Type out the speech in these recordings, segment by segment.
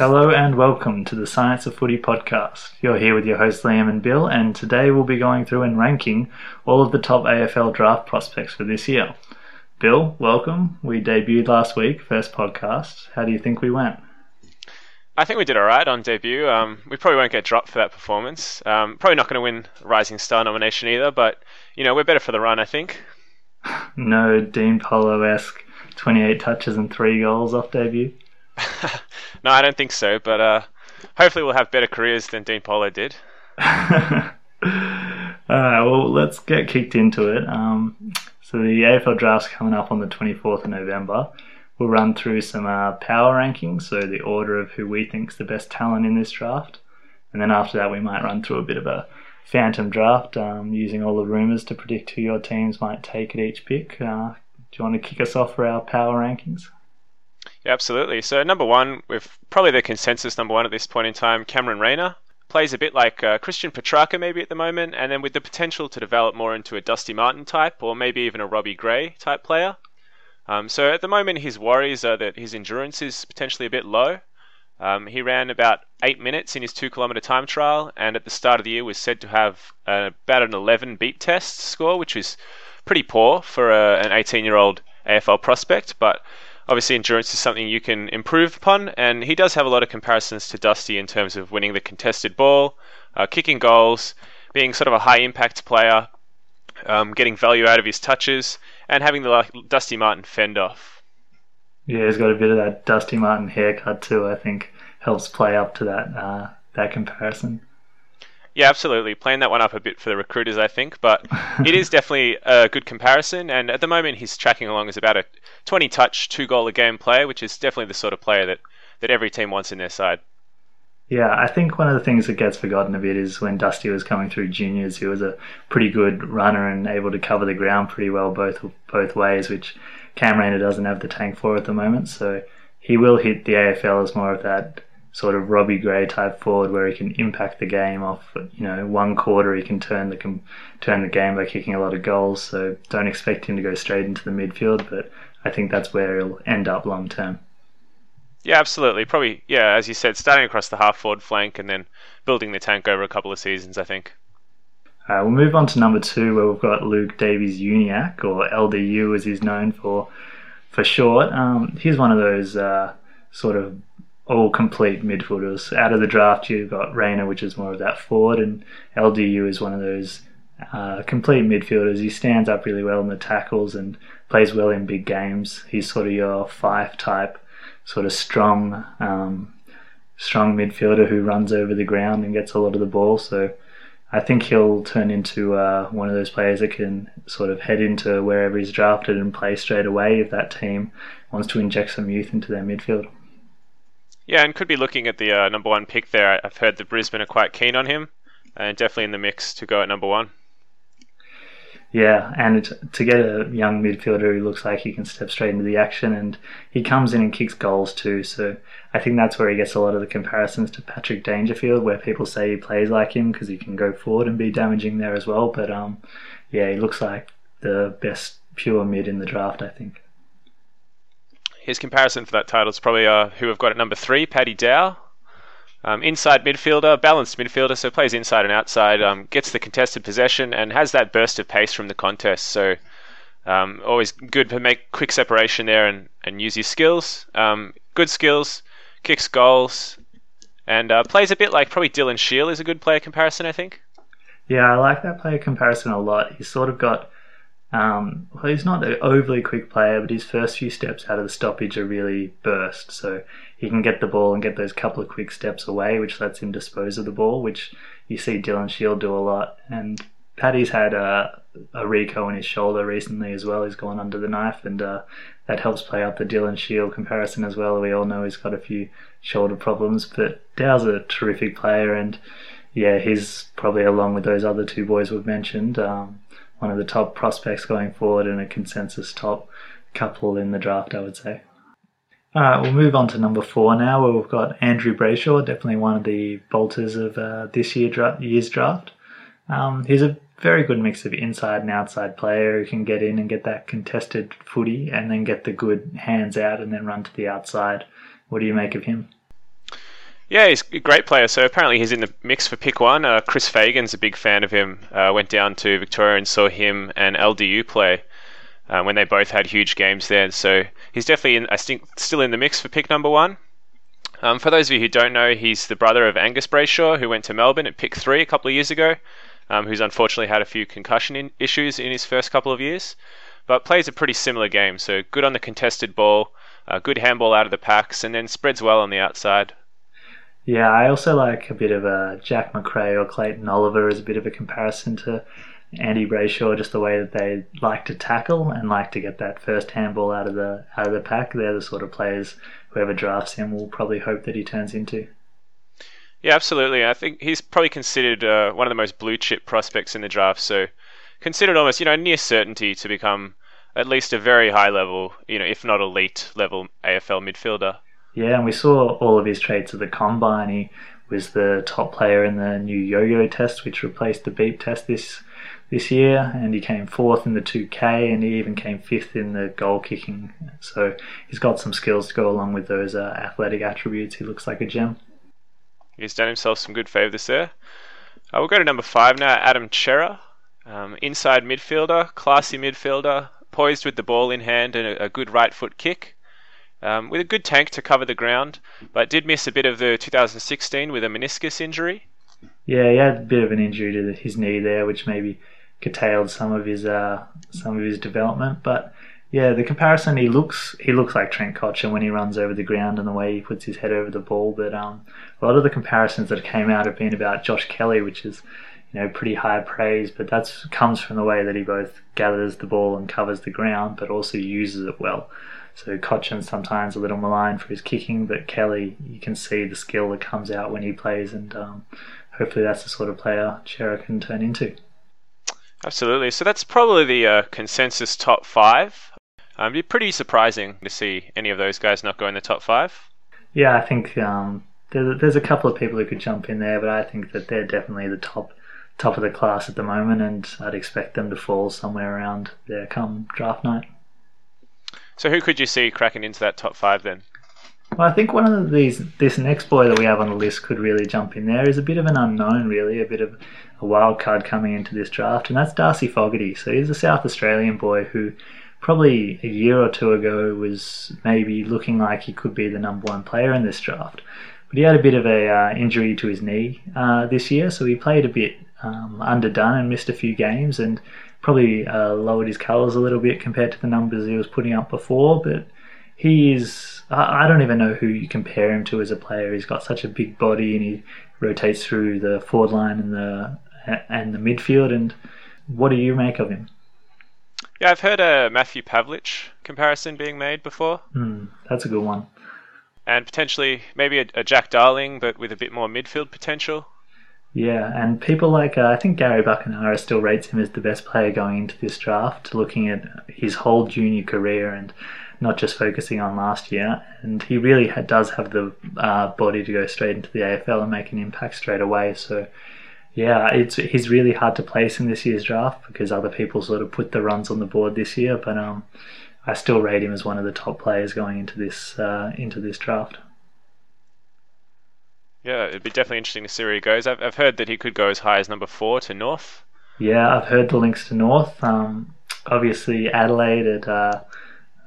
Hello and welcome to the Science of Footy podcast. You're here with your hosts Liam and Bill, and today we'll be going through and ranking all of the top AFL draft prospects for this year. Bill, welcome. We debuted last week, first podcast. How do you think we went? I think we did all right on debut. Um, we probably won't get dropped for that performance. Um, probably not going to win Rising Star nomination either, but you know we're better for the run, I think. no Dean Polo esque 28 touches and three goals off debut. no, I don't think so. But uh, hopefully, we'll have better careers than Dean Polo did. All right, well, let's get kicked into it. Um, so the AFL draft's coming up on the 24th of November. We'll run through some uh, power rankings, so the order of who we think's the best talent in this draft, and then after that we might run through a bit of a phantom draft, um, using all the rumours to predict who your teams might take at each pick. Uh, do you want to kick us off for our power rankings? Yeah, absolutely. So number one, with probably the consensus number one at this point in time, Cameron Rayner plays a bit like uh, Christian Petracca maybe at the moment, and then with the potential to develop more into a Dusty Martin type, or maybe even a Robbie Gray type player. Um, so at the moment, his worries are that his endurance is potentially a bit low. Um, he ran about eight minutes in his two kilometre time trial, and at the start of the year was said to have uh, about an 11 beat test score, which is pretty poor for a, uh, an 18 year old AFL prospect. But obviously endurance is something you can improve upon, and he does have a lot of comparisons to Dusty in terms of winning the contested ball, uh, kicking goals, being sort of a high impact player, um, getting value out of his touches, and having the like, Dusty Martin fend off. Yeah, he's got a bit of that Dusty Martin haircut too. I think helps play up to that uh, that comparison. Yeah, absolutely. Playing that one up a bit for the recruiters, I think, but it is definitely a good comparison. And at the moment, he's tracking along as about a 20 touch, two goal a game player, which is definitely the sort of player that, that every team wants in their side. Yeah, I think one of the things that gets forgotten a bit is when Dusty was coming through juniors, he was a pretty good runner and able to cover the ground pretty well both both ways, which Cam Rayner doesn't have the tank for at the moment. So he will hit the AFL as more of that sort of Robbie Gray type forward where he can impact the game off. You know, one quarter he can turn the turn the game by kicking a lot of goals. So don't expect him to go straight into the midfield, but I think that's where he'll end up long term. Yeah, absolutely. Probably, yeah, as you said, starting across the half forward flank and then building the tank over a couple of seasons. I think. Uh, we'll move on to number two, where we've got Luke Davies-Uniacke, or LDU as he's known for for short. Um, he's one of those uh, sort of all complete midfielders. Out of the draft, you've got Rayner, which is more of that forward, and LDU is one of those uh, complete midfielders. He stands up really well in the tackles and plays well in big games. He's sort of your five type, sort of strong, um, strong midfielder who runs over the ground and gets a lot of the ball. So I think he'll turn into uh, one of those players that can sort of head into wherever he's drafted and play straight away if that team wants to inject some youth into their midfield. Yeah, and could be looking at the uh, number one pick there. I've heard that Brisbane are quite keen on him, and definitely in the mix to go at number one. Yeah, and to get a young midfielder who looks like he can step straight into the action, and he comes in and kicks goals too. So I think that's where he gets a lot of the comparisons to Patrick Dangerfield, where people say he plays like him because he can go forward and be damaging there as well. But um, yeah, he looks like the best pure mid in the draft, I think his comparison for that title is probably uh, who we've got at number three, Paddy Dow. Um, inside midfielder, balanced midfielder, so plays inside and outside, um, gets the contested possession, and has that burst of pace from the contest. So um, always good to make quick separation there and, and use his skills. Um, good skills, kicks goals, and uh, plays a bit like probably Dylan Shiel is a good player comparison, I think. Yeah, I like that player comparison a lot. He's sort of got um, well, he's not an overly quick player, but his first few steps out of the stoppage are really burst. So he can get the ball and get those couple of quick steps away, which lets him dispose of the ball, which you see Dylan Shiel do a lot. And Paddy's had a, a reco in his shoulder recently as well. He's gone under the knife, and uh, that helps play up the Dylan Shiel comparison as well. We all know he's got a few shoulder problems, but Dow's a terrific player, and yeah, he's probably along with those other two boys we've mentioned. Um, one of the top prospects going forward and a consensus top couple in the draft, I would say. All right, we'll move on to number four now, where we've got Andrew Brayshaw, definitely one of the bolters of uh, this year dra- year's draft. Um, he's a very good mix of inside and outside player who can get in and get that contested footy and then get the good hands out and then run to the outside. What do you make of him? Yeah, he's a great player. So apparently he's in the mix for pick one. Uh, Chris Fagan's a big fan of him. Uh, went down to Victoria and saw him and LDU play uh, when they both had huge games there. So he's definitely, in, I think, still in the mix for pick number one. Um, for those of you who don't know, he's the brother of Angus Brayshaw, who went to Melbourne at pick three a couple of years ago, um, who's unfortunately had a few concussion in- issues in his first couple of years, but plays a pretty similar game. So good on the contested ball, uh, good handball out of the packs, and then spreads well on the outside. Yeah, I also like a bit of a Jack Macrae or Clayton Oliver as a bit of a comparison to Andy Brayshaw, just the way that they like to tackle and like to get that first handball out of the out of the pack. They're the sort of players whoever drafts him will probably hope that he turns into. Yeah, absolutely. I think he's probably considered uh, one of the most blue chip prospects in the draft. So considered almost, you know, near certainty to become at least a very high level, you know, if not elite level AFL midfielder. Yeah, and we saw all of his traits at the combine. He was the top player in the new yo-yo test, which replaced the beep test this this year, and he came fourth in the 2K, and he even came fifth in the goal kicking. So he's got some skills to go along with those uh, athletic attributes. He looks like a gem. He's done himself some good favours there. Uh, we'll go to number five now, Adam Cerra. Um, inside midfielder, classy midfielder, poised with the ball in hand and a, a good right foot kick. Um, with a good tank to cover the ground, but did miss a bit of the 2016 with a meniscus injury. Yeah, he had a bit of an injury to his knee there, which maybe curtailed some of his uh, some of his development. But yeah, the comparison he looks he looks like Trent Cotchin when he runs over the ground and the way he puts his head over the ball. But um, a lot of the comparisons that came out have been about Josh Kelly, which is you know pretty high praise. But that comes from the way that he both gathers the ball and covers the ground, but also uses it well. So Cotchin sometimes a little maligned for his kicking, but Kelly, you can see the skill that comes out when he plays, and um, hopefully that's the sort of player Cerra can turn into. Absolutely. So that's probably the uh, consensus top five. Um, it'd be pretty surprising to see any of those guys not go in the top five. Yeah, I think um, there's, there's a couple of people who could jump in there, but I think that they're definitely the top top of the class at the moment, and I'd expect them to fall somewhere around there come draft night. So who could you see cracking into that top five then? Well, I think one of these, this next boy that we have on the list could really jump in there. Is a bit of an unknown, really, a bit of a wild card coming into this draft, and that's Darcy Fogarty. So he's a South Australian boy who probably a year or two ago was maybe looking like he could be the number one player in this draft. But he had a bit of a uh, injury to his knee uh, this year, so he played a bit um, underdone and missed a few games, and probably uh, lowered his colours a little bit compared to the numbers he was putting up before. But he is, I don't even know who you compare him to as a player. He's got such a big body, and he rotates through the forward line and the and the midfield. And what do you make of him? Yeah, I've heard a Matthew Pavlich comparison being made before. Mm, that's a good one. And potentially maybe a, a, Jack Darling, but with a bit more midfield potential. Yeah, and people like uh, I think Gary Buckenara still rates him as the best player going into this draft, looking at his whole junior career and not just focusing on last year. And he really ha- does have the uh, body to go straight into the AFL and make an impact straight away. So yeah, it's he's really hard to place in this year's draft because other people sort of put the runs on the board this year. But um, I still rate him as one of the top players going into this uh, into this draft. Yeah, it'd be definitely interesting to see where he goes. I've, I've heard that he could go as high as number four to North. Yeah, I've heard the links to North. Um, obviously, Adelaide at uh,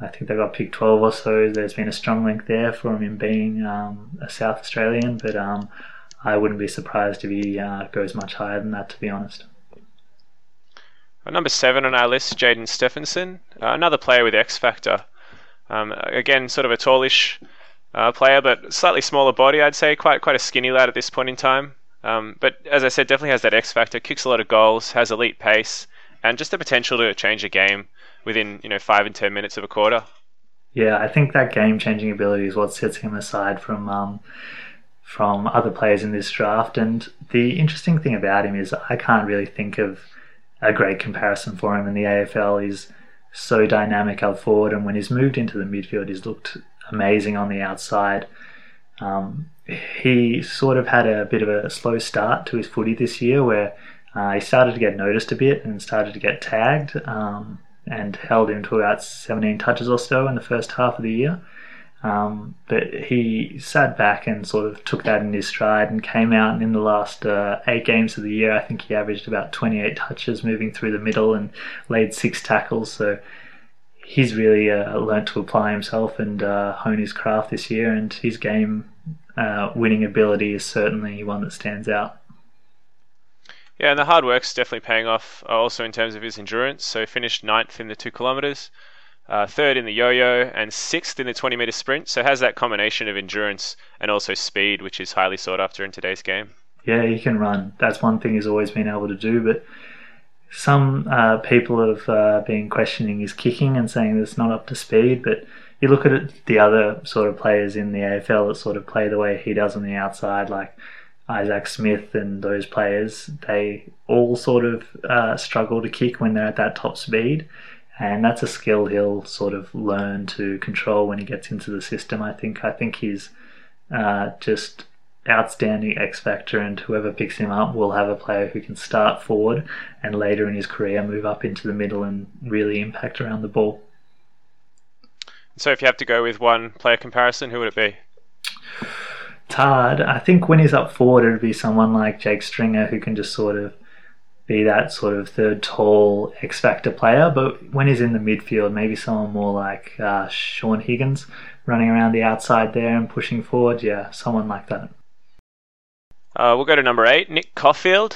I think they got picked 12 or so. There's been a strong link there for him in being um, a South Australian, but um, I wouldn't be surprised if he uh, goes much higher than that, to be honest. number seven on our list, Jaidyn Stephenson, uh, another player with X Factor. Um, again, sort of a tallish uh, player, but slightly smaller body, I'd say. Quite quite a skinny lad at this point in time. Um, but as I said, definitely has that X factor. Kicks a lot of goals, has elite pace, and just the potential to change a game within you know five and ten minutes of a quarter. Yeah, I think that game-changing ability is what sets him aside from um, from other players in this draft. And the interesting thing about him is I can't really think of a great comparison for him in the AFL. He's so dynamic up forward, and when he's moved into the midfield, he's looked amazing on the outside. Um, he sort of had a bit of a slow start to his footy this year where uh, he started to get noticed a bit and started to get tagged um, and held him to about 17 touches or so in the first half of the year. Um, but he sat back and sort of took that in his stride and came out. And in the last uh, eight games of the year, I think he averaged about 28 touches moving through the middle and laid six tackles. So he's really uh, learnt to apply himself and uh, hone his craft this year. And his game uh, winning ability is certainly one that stands out. Yeah, and the hard work's definitely paying off uh, also in terms of his endurance. So he finished ninth in the two kilometres uh, third in the yo-yo, and sixth in the 20-meter sprint. So has that combination of endurance and also speed, which is highly sought after in today's game. Yeah, he can run. That's one thing he's always been able to do. But some uh, people have uh, been questioning his kicking and saying that it's not up to speed. But you look at it, the other sort of players in the AFL that sort of play the way he does on the outside, like Isaac Smith and those players, they all sort of uh, struggle to kick when they're at that top speed and that's a skill he'll sort of learn to control when he gets into the system. I think. I think he's uh, just outstanding X factor, and whoever picks him up will have a player who can start forward and later in his career move up into the middle and really impact around the ball. So, if you have to go with one player comparison, who would it be? It's hard. I think when he's up forward, it would be someone like Jake Stringer who can just sort of be that sort of third tall X Factor player. But when he's in the midfield, maybe someone more like uh, Shaun Higgins running around the outside there and pushing forward. Yeah, someone like that. Uh, we'll go to number eight, Nick Coffield,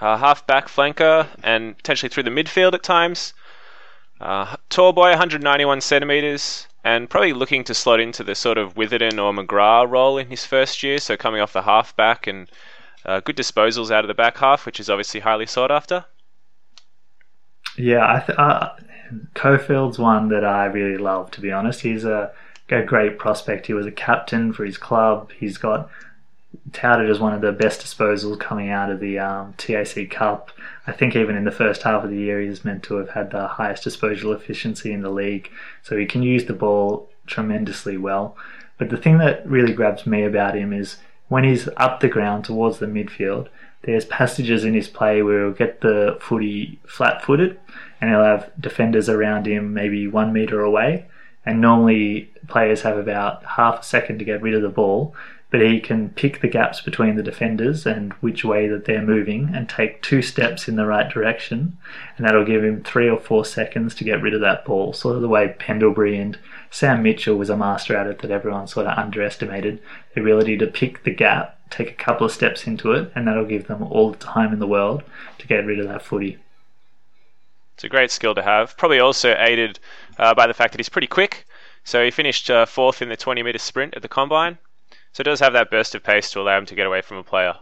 uh, half back flanker and potentially through the midfield at times. Uh, tall boy, 191 centimeters, and probably looking to slot into the sort of Witherden or McGrath role in his first year. So coming off the half back and uh, good disposals out of the back half, which is obviously highly sought after. Yeah, I th- uh, Coffield's one that I really love. To be honest, he's a, a great prospect. He was a captain for his club. He's got touted as one of the best disposals coming out of the um, TAC Cup. I think even in the first half of the year, he's meant to have had the highest disposal efficiency in the league. So he can use the ball tremendously well. But the thing that really grabs me about him is when he's up the ground towards the midfield, there's passages in his play where he'll get the footy flat footed and he'll have defenders around him maybe one metre away. And normally players have about half a second to get rid of the ball, but he can pick the gaps between the defenders and which way that they're moving and take two steps in the right direction. And that'll give him three or four seconds to get rid of that ball. Sort of the way Pendlebury and Sam Mitchell was a master at it that everyone sort of underestimated. The ability to pick the gap, take a couple of steps into it, and that'll give them all the time in the world to get rid of that footy. It's a great skill to have. Probably also aided uh, by the fact that he's pretty quick. So he finished uh, fourth in the 20 metre sprint at the combine. So it does have that burst of pace to allow him to get away from a player.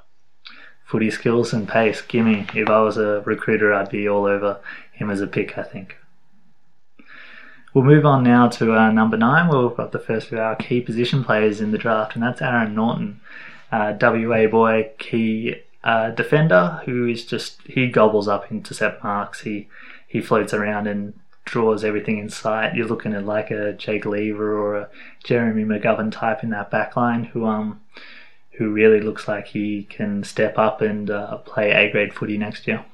Footy skills and pace, gimme. If I was a recruiter, I'd be all over him as a pick, I think. We'll move on now to uh, number nine, where we've got the first of our key position players in the draft, and that's Aaron Naughton, uh, WA boy, key uh, defender who is just he gobbles up intercept marks. He he floats around and draws everything in sight. You're looking at like a Jake Lever or a Jeremy McGovern type in that backline who um who really looks like he can step up and uh, play A grade footy next year.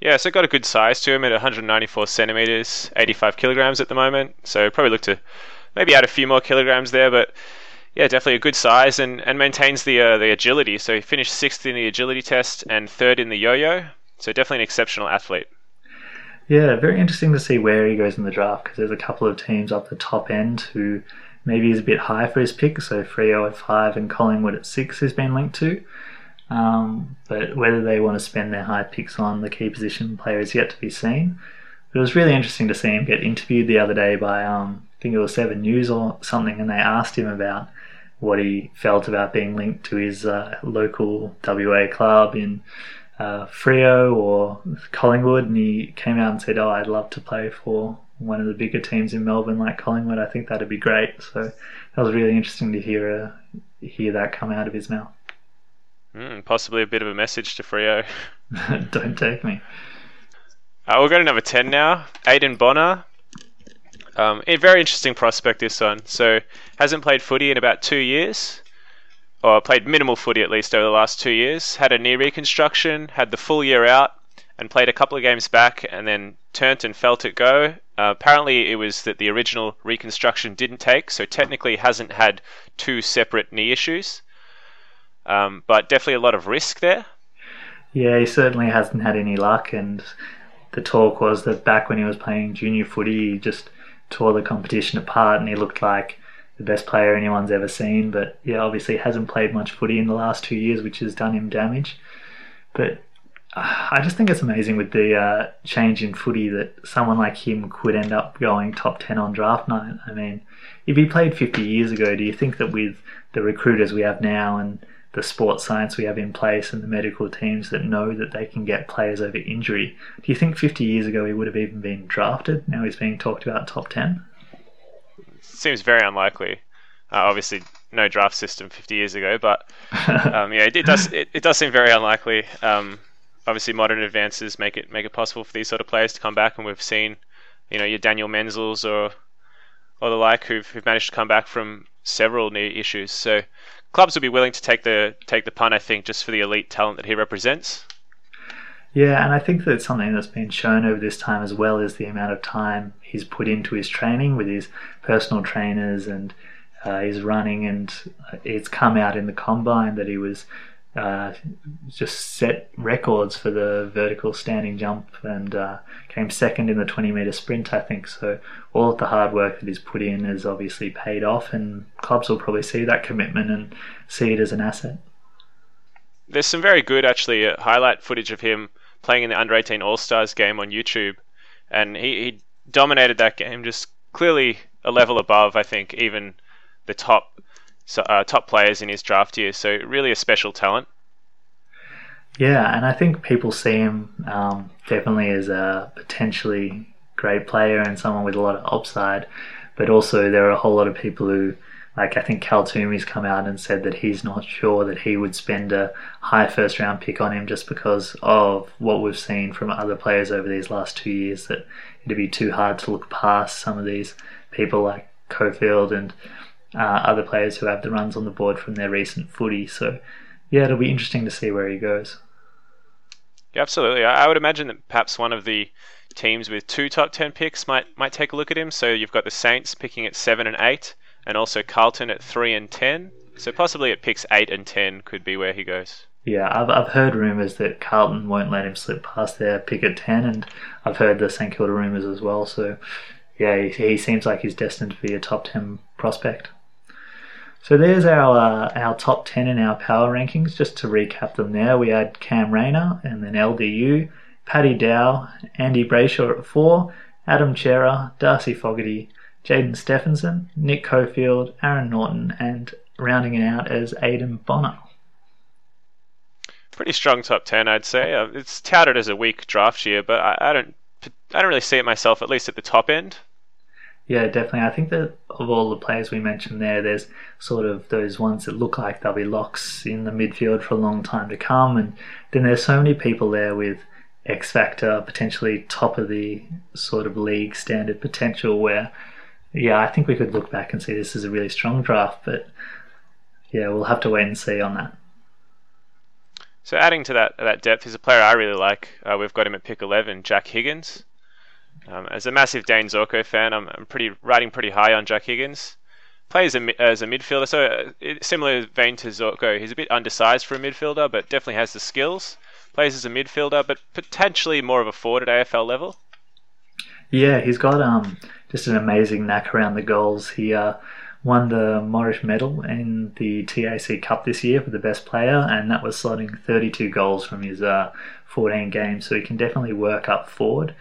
Yeah, so got a good size to him at 194 centimeters, 85 kilograms at the moment. So probably look to maybe add a few more kilograms there, but yeah, definitely a good size and, and maintains the uh, the agility. So he finished sixth in the agility test and third in the yo-yo. So definitely an exceptional athlete. Yeah, very interesting to see where he goes in the draft because there's a couple of teams up the top end who maybe is a bit high for his pick. So Freo at five and Collingwood at six has been linked to. Um, but whether they want to spend their high picks on the key position player is yet to be seen. But it was really interesting to see him get interviewed the other day by, um, I think it was Seven News or something, and they asked him about what he felt about being linked to his uh, local WA club in uh, Freo or Collingwood, and he came out and said, "Oh, I'd love to play for one of the bigger teams in Melbourne, like Collingwood. I think that'd be great." So that was really interesting to hear uh, hear that come out of his mouth. Mm, possibly a bit of a message to Freo. Don't take me. Uh, we'll go to number 10 now. Aiden Bonar. Um, a very interesting prospect, this one. So, hasn't played footy in about two years, or played minimal footy at least over the last two years. Had a knee reconstruction, had the full year out, and played a couple of games back, and then turned and felt it go Uh, apparently, it was that the original reconstruction didn't take, so technically hasn't had two separate knee issues. Um, but definitely a lot of risk there. Yeah, he certainly hasn't had any luck, and the talk was that back when he was playing junior footy, he just tore the competition apart, and he looked like the best player anyone's ever seen. But yeah, obviously hasn't played much footy in the last two years, which has done him damage. But uh, I just think it's amazing with the uh, change in footy that someone like him could end up going top 10 on draft night. I mean, if he played 50 years ago, do you think that with the recruiters we have now and the sports science we have in place and the medical teams that know that they can get players over injury, do you think 50 years ago he would have even been drafted? Now he's being talked about top 10? Seems very unlikely. Uh, obviously, no draft system 50 years ago, but um, yeah, it, it, does it, it, does seem very unlikely. Um, obviously, modern advances make it make it possible for these sort of players to come back, and we've seen, you know, your Daniel Menzels or or the like who've, who've managed to come back from several knee issues. So clubs will be willing to take the take the punt, I think, just for the elite talent that he represents. Yeah, and I think that something that's been shown over this time as well is the amount of time he's put into his training with his personal trainers and uh, his running, and it's come out in the combine that he was uh, just set records for the vertical standing jump and uh, came second in the 20 meter sprint, I think. So all of the hard work that he's put in has obviously paid off, and clubs will probably see that commitment and see it as an asset. There's some very good, actually, uh, highlight footage of him playing in the under 18 All Stars game on YouTube, and he, he dominated that game, just clearly a level above, I think, even the top uh, top players in his draft year. So really a special talent. Yeah, and I think people see him um, definitely as a potentially great player and someone with a lot of upside. But also, there are a whole lot of people who, like I think Cal Twomey's come out and said that he's not sure that he would spend a high first round pick on him just because of what we've seen from other players over these last two years. That it'd be too hard to look past some of these people like Coffield and uh, other players who have the runs on the board from their recent footy. So, yeah, it'll be interesting to see where he goes. Yeah, absolutely. I would imagine that perhaps one of the teams with two top ten picks might might take a look at him. So you've got the Saints picking at seven and eight, and also Carlton at three and ten. So possibly at picks eight and ten could be where he goes. Yeah, I've I've heard rumours that Carlton won't let him slip past their pick at ten, and I've heard the St Kilda rumours as well. So yeah, he, he seems like he's destined to be a top ten prospect. So there's our uh, our top ten in our power rankings. Just to recap them, there we had Cam Rayner and then LDU, Paddy Dow, Andy Brayshaw at four, Adam Cerra, Darcy Fogarty, Jaidyn Stephenson, Nick Coffield, Aaron Naughton, and rounding it out as Aiden Bonar. Pretty strong top ten, I'd say. Uh, it's touted as a weak draft year, but I, I don't I don't really see it myself, at least at the top end. Yeah, definitely. I think that of all the players we mentioned there, there's sort of those ones that look like they'll be locks in the midfield for a long time to come, and then there's so many people there with X factor, potentially top of the sort of league standard potential. Where, yeah, I think we could look back and see this is a really strong draft, but yeah, we'll have to wait and see on that. So adding to that that depth is a player I really like. Uh, we've got him at pick eleven, Jack Higgins. Um, as a massive Dane Zorko fan, I'm, I'm pretty riding pretty high on Jack Higgins. Plays a, as a midfielder, so uh, similar vein to Zorko. He's a bit undersized for a midfielder, but definitely has the skills. Plays as a midfielder, but potentially more of a forward at AFL level. Yeah, he's got um just an amazing knack around the goals. He uh, won the Morris Medal in the TAC Cup this year for the best player, and that was slotting 32 goals from his uh, 14 games. So he can definitely work up forward.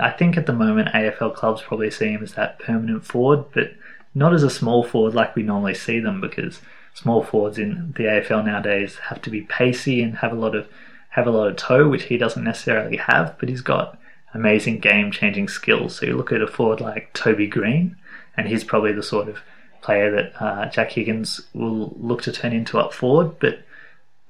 I think at the moment AFL clubs probably see him as that permanent forward, but not as a small forward like we normally see them because small forwards in the AFL nowadays have to be pacey and have a lot of have a lot of toe, which he doesn't necessarily have, but he's got amazing game changing skills. So you look at a forward like Toby Greene, and he's probably the sort of player that uh, Jack Higgins will look to turn into up forward, but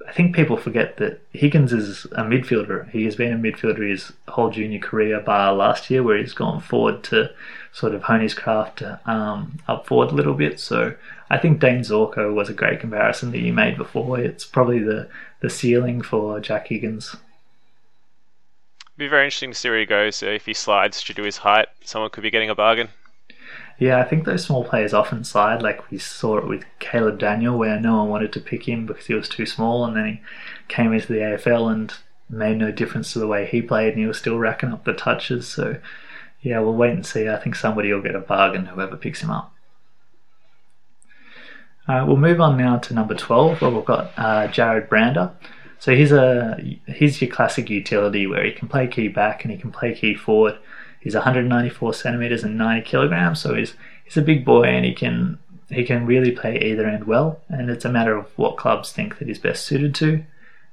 I think people forget that Higgins is a midfielder. He has been a midfielder his whole junior career, bar last year, where he's gone forward to sort of hone his craft um, up forward a little bit. So I think Dane Zorko was a great comparison that you made before. It's probably the, the ceiling for Jack Higgins. Be very interesting to see where he goes. Uh, if he slides due to his height, someone could be getting a bargain. Yeah, I think those small players often slide. Like we saw it with Caleb Daniel, where no one wanted to pick him because he was too small, and then he came into the AFL and made no difference to the way he played, and he was still racking up the touches. So, yeah, we'll wait and see. I think somebody will get a bargain, whoever picks him up. Uh, we'll move on now to number 12, where we've got uh, Jarrod Brander. So he's a he's your classic utility where he can play key back and he can play key forward. He's 194 centimeters and 90 kilograms, so he's he's a big boy and he can he can really play either end well. And it's a matter of what clubs think that he's best suited to.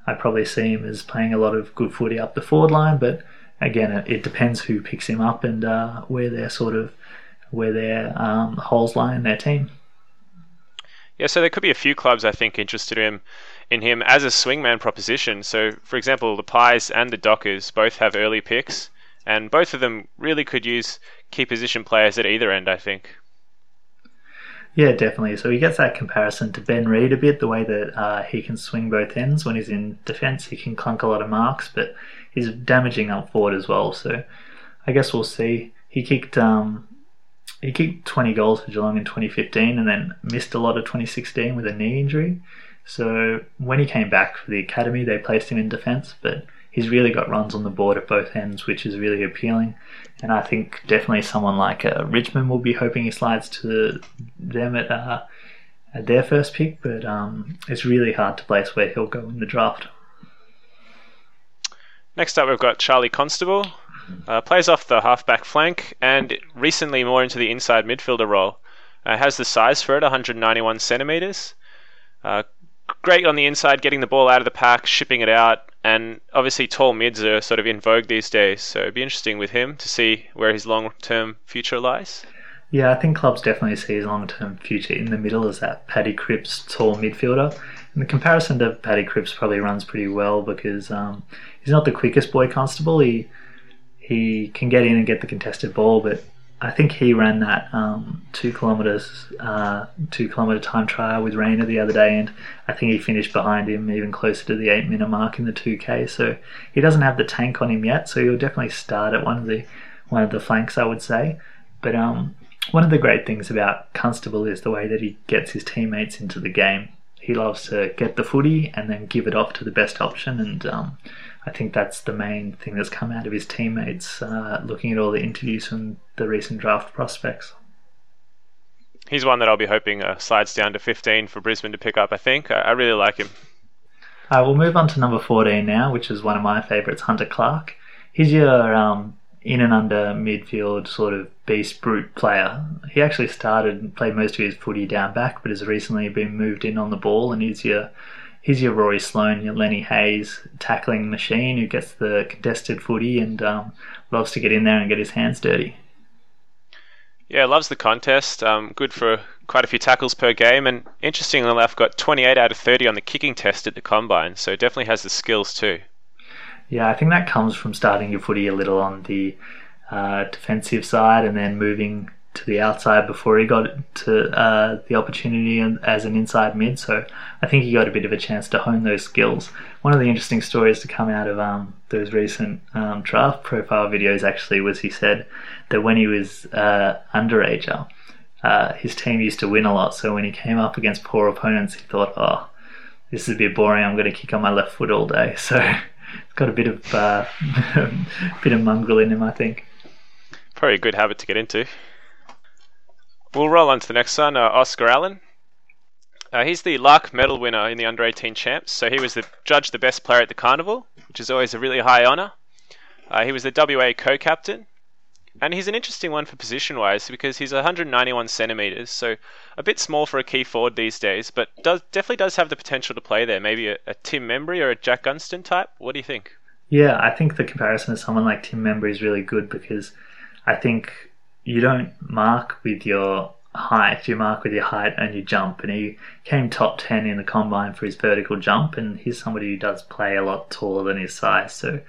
I probably see him as playing a lot of good footy up the forward line, but again, it, it depends who picks him up and uh, where their sort of where their um, holes lie in their team. Yeah, so there could be a few clubs I think interested in him in him as a swingman proposition. So, for example, the Pies and the Dockers both have early picks, and both of them really could use key position players at either end. I think. Yeah, definitely. So he gets that comparison to Ben Reid a bit, the way that uh, he can swing both ends when he's in defence. He can clunk a lot of marks, but he's damaging up forward as well. So I guess we'll see. He kicked um, he kicked 20 goals for Geelong in 2015 and then missed a lot of 2016 with a knee injury. So when he came back for the academy, they placed him in defence, but he's really got runs on the board at both ends, which is really appealing. And I think definitely someone like uh, Richmond will be hoping he slides to them at, uh, at their first pick, but um, it's really hard to place where he'll go in the draft. Next up, we've got Charlie Constable. Uh, plays off the halfback flank and recently more into the inside midfielder role. Uh, has the size for it, 191 centimeters. Great on the inside, getting the ball out of the pack, shipping it out, and obviously tall mids are sort of in vogue these days. So it'd be interesting with him to see where his long-term future lies. Yeah, I think clubs definitely see his long-term future in the middle as that Paddy Cripps tall midfielder. And the comparison to Paddy Cripps probably runs pretty well because um, he's not the quickest boy constable. He he can get in and get the contested ball, but I think he ran that um, two kilometers, uh, two kilometer time trial with Rayner the other day, and I think he finished behind him, even closer to the eight minute mark in the two k. So he doesn't have the tank on him yet, so he'll definitely start at one of the one of the flanks, I would say. But um, one of the great things about Constable is the way that he gets his teammates into the game. He loves to get the footy and then give it off to the best option, and um, I think that's the main thing that's come out of his teammates, uh, looking at all the interviews from the recent draft prospects. He's one that I'll be hoping uh, slides down to 15 for Brisbane to pick up, I think. I, I really like him. Uh, we'll move on to number 14 now, which is one of my favourites, Hunter Clark. He's your um, in and under midfield sort of beast brute player. He actually started and played most of his footy down back, but has recently been moved in on the ball and is your he's your Rory Sloane, your Lenny Hayes tackling machine who gets the contested footy and um, loves to get in there and get his hands dirty. Yeah, loves the contest. Um, good for quite a few tackles per game, and interestingly enough, got 28 out of 30 on the kicking test at the combine. So definitely has the skills too. Yeah, I think that comes from starting your footy a little on the uh, defensive side and then moving to the outside before he got to uh, the opportunity as an inside mid. So I think he got a bit of a chance to hone those skills. One of the interesting stories to come out of um, those recent um, draft profile videos actually was he said that when he was uh, underager, uh, his team used to win a lot. So when he came up against poor opponents, he thought, "Oh, this is a bit boring. I'm going to kick on my left foot all day." So it's got a bit of uh, bit of mongrel in him, I think. Probably a good habit to get into. We'll roll on to the next one, uh, Oscar Allen. Uh, he's the Larke Medal winner in the under 18 champs, so he was the judge the best player at the carnival, which is always a really high honour. Uh, he was the WA co captain, and he's an interesting one for position wise because he's 191 centimetres, so a bit small for a key forward these days, but does definitely does have the potential to play there. Maybe a, a Tim Membrey or a Jack Gunston type. What do you think? Yeah, I think the comparison to someone like Tim Membrey is really good because I think you don't mark with your height, you mark with your height and your jump. And he came top 10 in the combine for his vertical jump, and he's somebody who does play a lot taller than his size. So,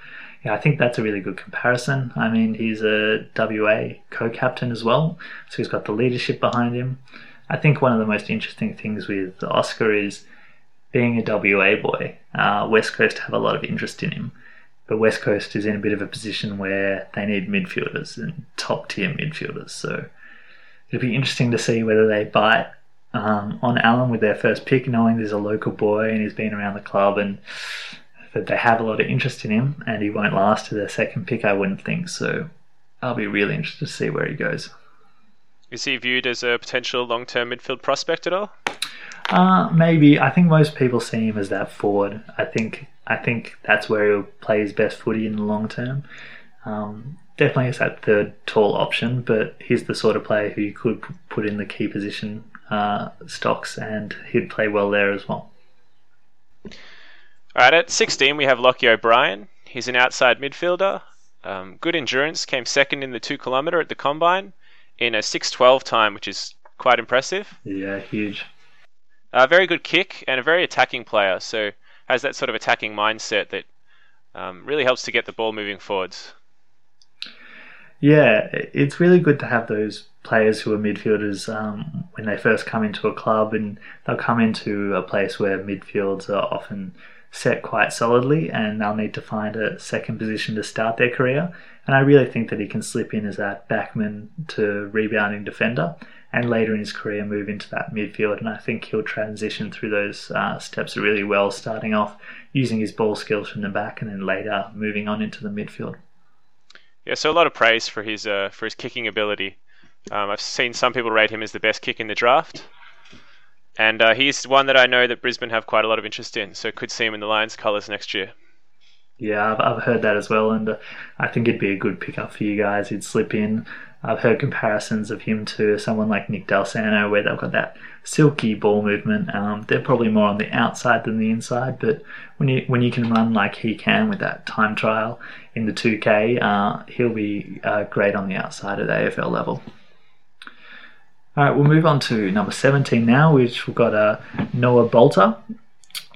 yeah, I think that's a really good comparison. I mean, he's a WA co captain as well, so he's got the leadership behind him. I think one of the most interesting things with Oscar is being a WA boy. Uh, West Coast have a lot of interest in him. But West Coast is in a bit of a position where they need midfielders and top tier midfielders. So it'll be interesting to see whether they bite um, on Allen with their first pick, knowing there's a local boy and he's been around the club and that they have a lot of interest in him and he won't last to their second pick, I wouldn't think. So I'll be really interested to see where he goes. Is he viewed as a potential long term midfield prospect at all? Uh, maybe. I think most people see him as that forward. I think I think that's where he'll play his best footy in the long term. Um, definitely as that third tall option, but he's the sort of player who you could put in the key position uh, stocks and he'd play well there as well. All right, at 16 we have Lachie O'Brien. He's an outside midfielder. Um, good endurance, came second in the two kilometre at the combine in a 6:12 time, which is quite impressive. Yeah, huge. A very good kick and a very attacking player. So has that sort of attacking mindset that um, really helps to get the ball moving forwards. Yeah, it's really good to have those players who are midfielders um, when they first come into a club, and they'll come into a place where midfields are often set quite solidly, and they'll need to find a second position to start their career. And I really think that he can slip in as that backman to rebounding defender, and later in his career move into that midfield. And I think he'll transition through those uh, steps really well, starting off using his ball skills from the back, and then later moving on into the midfield. Yeah, so a lot of praise for his uh, for his kicking ability. Um, I've seen some people rate him as the best kick in the draft, and uh, he's one that I know that Brisbane have quite a lot of interest in. So could see him in the Lions colours next year. Yeah, I've, I've heard that as well, and uh, I think it'd be a good pickup for you guys. He'd slip in. I've heard comparisons of him to someone like Nick Dal Santo, where they've got that silky ball movement. Um, they're probably more on the outside than the inside, but when you when you can run like he can with that time trial in the 2K, uh, he'll be uh, great on the outside at the AFL level. All right, we'll move on to number 17 now, which we've got uh, Noah Balta.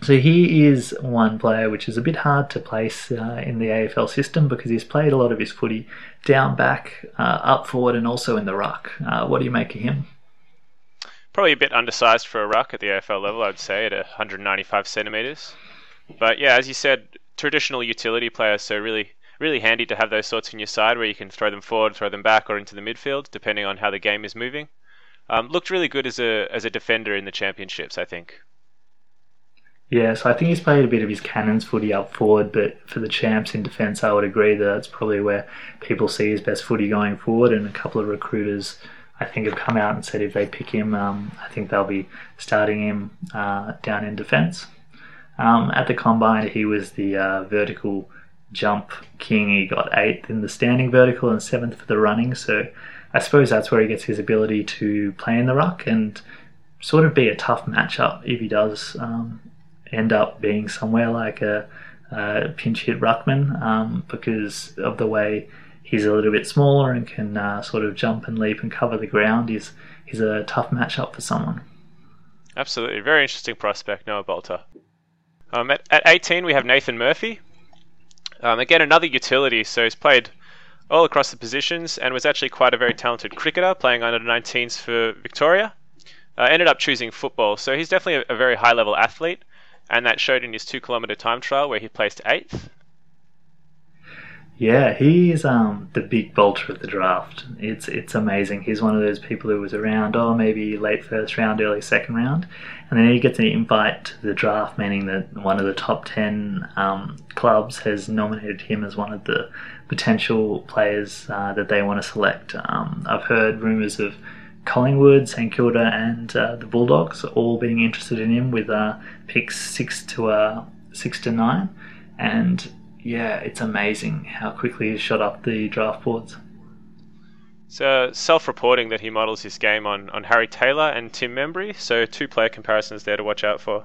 So he is one player which is a bit hard to place uh, in the AFL system because he's played a lot of his footy down back, uh, up forward, and also in the ruck. Uh, what do you make of him? Probably a bit undersized for a ruck at the AFL level, I'd say, at 195 centimetres. But yeah, as you said, traditional utility player, so really, really handy to have those sorts on your side where you can throw them forward, throw them back, or into the midfield, depending on how the game is moving. Um, looked really good as a as a defender in the championships, I think. Yeah, so I think he's played a bit of his cannons footy up forward, but for the champs in defence, I would agree that that's probably where people see his best footy going forward. And a couple of recruiters, I think, have come out and said if they pick him, um, I think they'll be starting him uh, down in defence. Um, at the combine, he was the uh, vertical jump king. He got eighth in the standing vertical and seventh for the running. So I suppose that's where he gets his ability to play in the ruck and sort of be a tough matchup if he does um, end up being somewhere like a, a pinch hit ruckman um, because of the way he's a little bit smaller and can uh, sort of jump and leap and cover the ground. He's he's a tough matchup for someone. Absolutely, very interesting prospect, Noah Balta. Um, at, at 18, we have Nathan Murphy. Um, again, another utility. So he's played all across the positions and was actually quite a very talented cricketer, playing under 19s for Victoria. Uh, ended up choosing football, so he's definitely a, a very high level athlete, and that showed in his two kilometre time trial where he placed eighth. Yeah, he's um, the big bolter of the draft. It's it's amazing. He's one of those people who was around, oh, maybe late first round, early second round, and then he gets an invite to the draft, meaning that one of the top ten um, clubs has nominated him as one of the potential players uh, that they want to select. Um, I've heard rumours of Collingwood, St Kilda, and uh, the Bulldogs all being interested in him with uh, picks six to uh, six to nine, and yeah, it's amazing how quickly he's shot up the draft boards. So self-reporting that he models his game on, on Harry Taylor and Tim Membrey, so two player comparisons there to watch out for.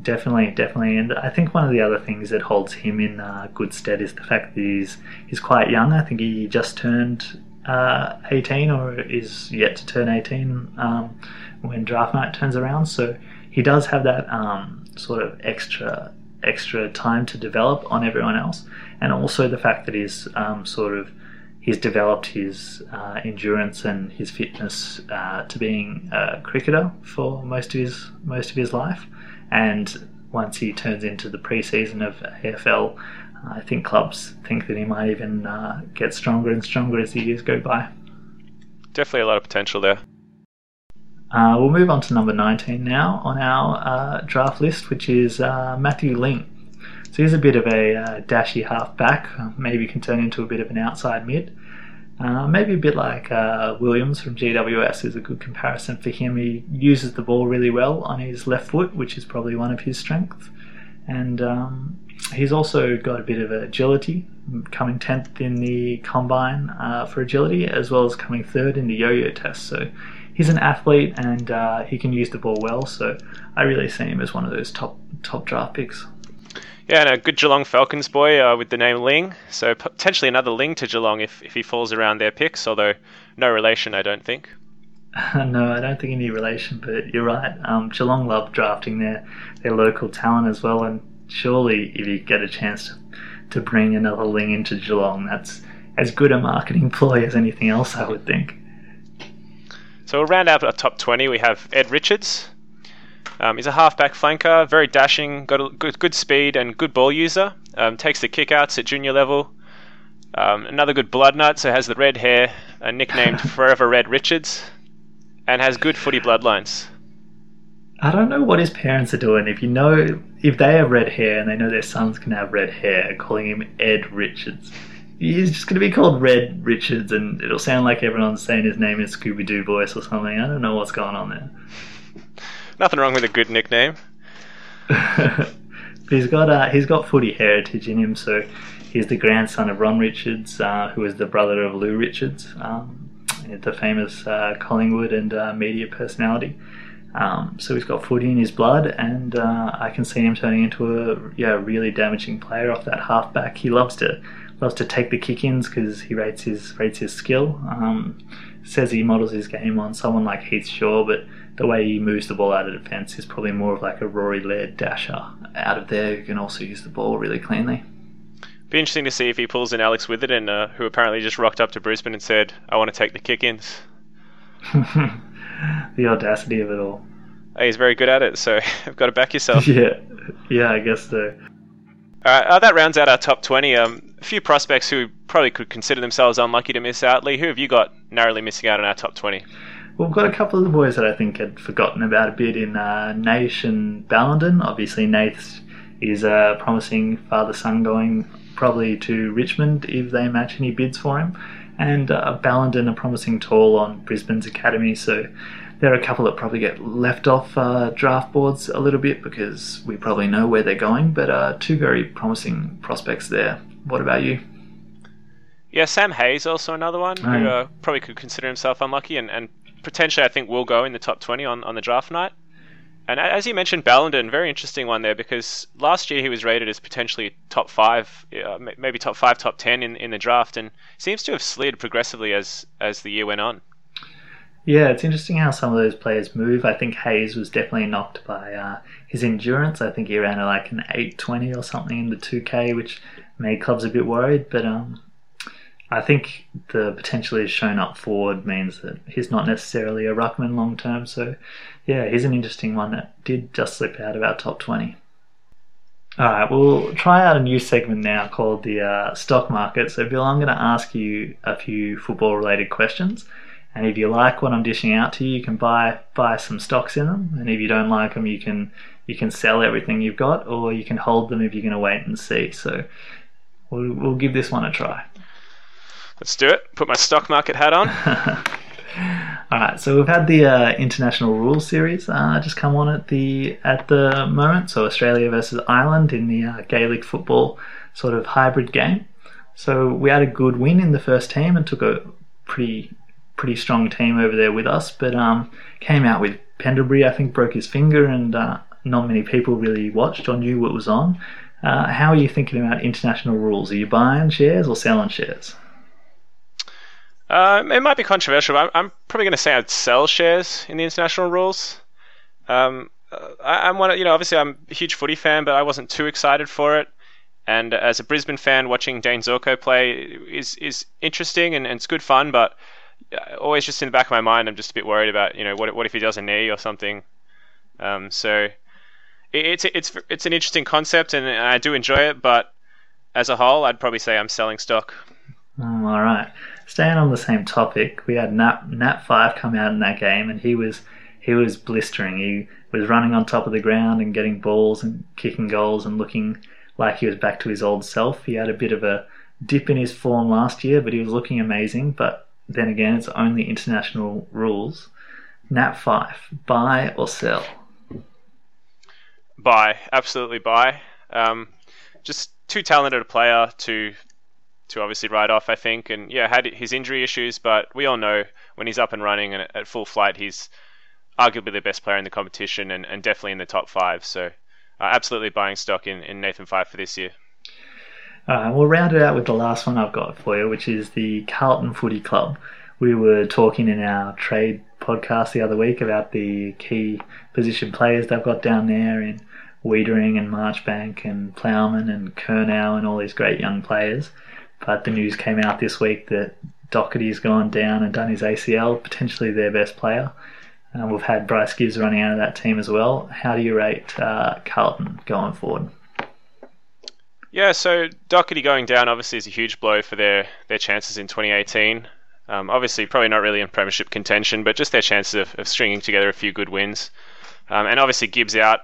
Definitely, definitely, and I think one of the other things that holds him in uh, good stead is the fact that he's he's quite young. I think he just turned uh, 18 or is yet to turn 18 um, when draft night turns around. So he does have that um, sort of extra extra time to develop on everyone else, and also the fact that he's um, sort of he's developed his uh, endurance and his fitness uh, to being a cricketer for most of his most of his life, and once he turns into the preseason of AFL, I think clubs think that he might even uh, get stronger and stronger as the years go by. Definitely a lot of potential there. Uh, we'll move on to number 19 now on our uh, draft list, which is uh, Matthew Ling. So he's a bit of a uh, dashy halfback, maybe can turn into a bit of an outside mid. Uh, maybe a bit like uh, Williams from GWS is a good comparison for him. He uses the ball really well on his left foot, which is probably one of his strengths. And um, he's also got a bit of agility, coming 10th in the combine uh, for agility, as well as coming third in the yo yo test. So he's an athlete and uh, he can use the ball well. So I really see him as one of those top top draft picks. Yeah, and a good Geelong Falcons boy uh, with the name Ling. So potentially another Ling to Geelong if, if he falls around their picks, although no relation, I don't think. no, I don't think any relation, but you're right. Um, Geelong love drafting their, their local talent as well, and surely if you get a chance to, to bring another Ling into Geelong, that's as good a marketing ploy as anything else, I would think. So we'll round out our top 20. We have Ed Richards, um, he's a halfback flanker, very dashing, got a good, good speed and good ball user. Um, takes the kickouts at junior level. Um, another good blood nut, so has the red hair, uh, nicknamed Forever Red Richards, and has good footy bloodlines. I don't know what his parents are doing. If you know, if they have red hair and they know their sons can have red hair, calling him Ed Richards. He's just going to be called Red Richards, and it'll sound like everyone's saying his name in Scooby Doo voice or something. I don't know what's going on there. Nothing wrong with a good nickname. he's got uh, he's got footy heritage in him, so he's the grandson of Ron Richards, uh, who is the brother of Lou Richards, um, the famous uh, Collingwood and uh, media personality. Um, so he's got footy in his blood, and uh, I can see him turning into a yeah really damaging player off that halfback. He loves to loves to take the kick-ins because he rates his rates his skill. Um, says he models his game on someone like Heath Shaw, but the way he moves the ball out of defence is probably more of like a Rory Laird dasher out of there who can also use the ball really cleanly. Be interesting to see if he pulls in Alex Witherden, uh, who apparently just rocked up to Brisbane and said, "I want to take the kick-ins." the audacity of it all. he's very good at it, so you've got to back yourself. Yeah, yeah, I guess so. Uh, that rounds out our top 20. Um, a few prospects who probably could consider themselves unlucky to miss out. Lee, who have you got narrowly missing out on our top 20? We've got a couple of the boys that I think had forgotten about a bit in uh, Naish and Ballenden. Obviously, Naish is a promising father son going probably to Richmond if they match any bids for him. And uh, Ballenden, a promising tall on Brisbane's academy. So there are a couple that probably get left off uh, draft boards a little bit because we probably know where they're going. But uh, two very promising prospects there. What about you? Yeah, Sam Hayes also another one oh. who uh, probably could consider himself unlucky and, and potentially I think will go in the top 20 on, on the draft night. And as you mentioned, Ballenden, very interesting one there because last year he was rated as potentially top five, uh, maybe top five, top ten in, in the draft, and seems to have slid progressively as as the year went on. Yeah, it's interesting how some of those players move. I think Hayes was definitely knocked by uh, his endurance. I think he ran like an 820 or something in the 2K, which made clubs a bit worried. But um, I think the potential he's shown up forward means that he's not necessarily a ruckman long term. So, yeah, he's an interesting one that did just slip out of our top 20. All right, we'll try out a new segment now called the uh, stock market. So, Bill, I'm going to ask you a few football related questions. And if you like what I'm dishing out to you, you can buy buy some stocks in them. And if you don't like them, you can you can sell everything you've got, or you can hold them if you're going to wait and see. So we'll, we'll give this one a try. Let's do it. Put my stock market hat on. All right, so we've had the uh, international rules series uh, just come on at the at the moment. So Australia versus Ireland in the uh, Gaelic football sort of hybrid game. So we had a good win in the first team and took a pretty pretty strong team over there with us, but um, came out with Pendlebury. I think broke his finger, and uh, not many people really watched or knew what was on. Uh, how are you thinking about international rules? Are you buying shares or selling shares? Uh, it might be controversial. I'm, I'm probably going to say I'd sell shares in the international rules. Um, uh, I, am one, you know, obviously I'm a huge footy fan, but I wasn't too excited for it. And as a Brisbane fan, watching Dane Zorko play is is interesting and, and it's good fun. But uh, always just in the back of my mind, I'm just a bit worried about, you know, what what if he does a knee or something. Um, so it's it's it's an interesting concept, and I do enjoy it. But as a whole, I'd probably say I'm selling stock. Mm, all right. Staying on the same topic, we had Nat Nat Fyfe come out in that game, and he was he was blistering. He was running on top of the ground and getting balls and kicking goals and looking like he was back to his old self. He had a bit of a dip in his form last year, but he was looking amazing. But then again, it's only international rules. Nat Fyfe, buy or sell? Buy, absolutely buy. Um, just too talented a player to to obviously write off, I think. And yeah, had his injury issues, but we all know when he's up and running and at full flight, he's arguably the best player in the competition and, and definitely in the top five. So, uh, absolutely buying stock in, in Nathan Fyfe for this year. Right, we'll round it out with the last one I've got for you, which is the Carlton Footy Club. We were talking in our trade podcast the other week about the key position players they've got down there in Weitering and Marchbank and Plowman and Curnow and all these great young players. But the news came out this week that Docherty's gone down and done his ACL, potentially their best player. Uh, we've had Bryce Gibbs running out of that team as well. How do you rate uh, Carlton going forward? Yeah, so Docherty going down obviously is a huge blow for their, their chances in 2018. Um, obviously, probably not really in premiership contention, but just their chances of, of stringing together a few good wins. Um, and obviously, Gibbs out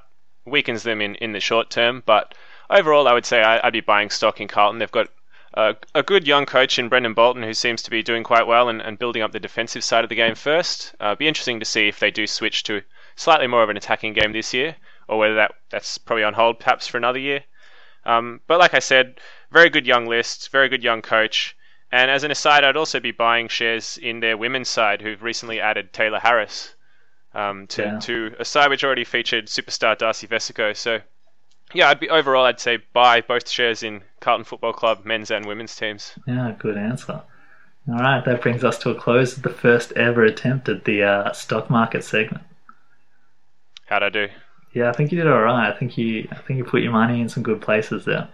weakens them in, in the short term. But overall, I would say I, would be buying stock in Carlton. They've got uh, a good young coach in Brendon Bolton who seems to be doing quite well and, and building up the defensive side of the game first. Uh, be interesting to see if they do switch to slightly more of an attacking game this year, or whether that that's probably on hold perhaps for another year. Um, but like I said, very good young list, very good young coach. And as an aside, I'd also be buying shares in their women's side, who've recently added Tayla Harris um, to, yeah. to a side which already featured superstar Darcy Vescio. So yeah, I'd be overall. I'd say buy both shares in Carlton Football Club men's and women's teams. Yeah, good answer. All right, that brings us to a close of the first ever attempt at the uh, stock market segment. How'd I do? Yeah, I think you did all right. I think you, I think you put your money in some good places there.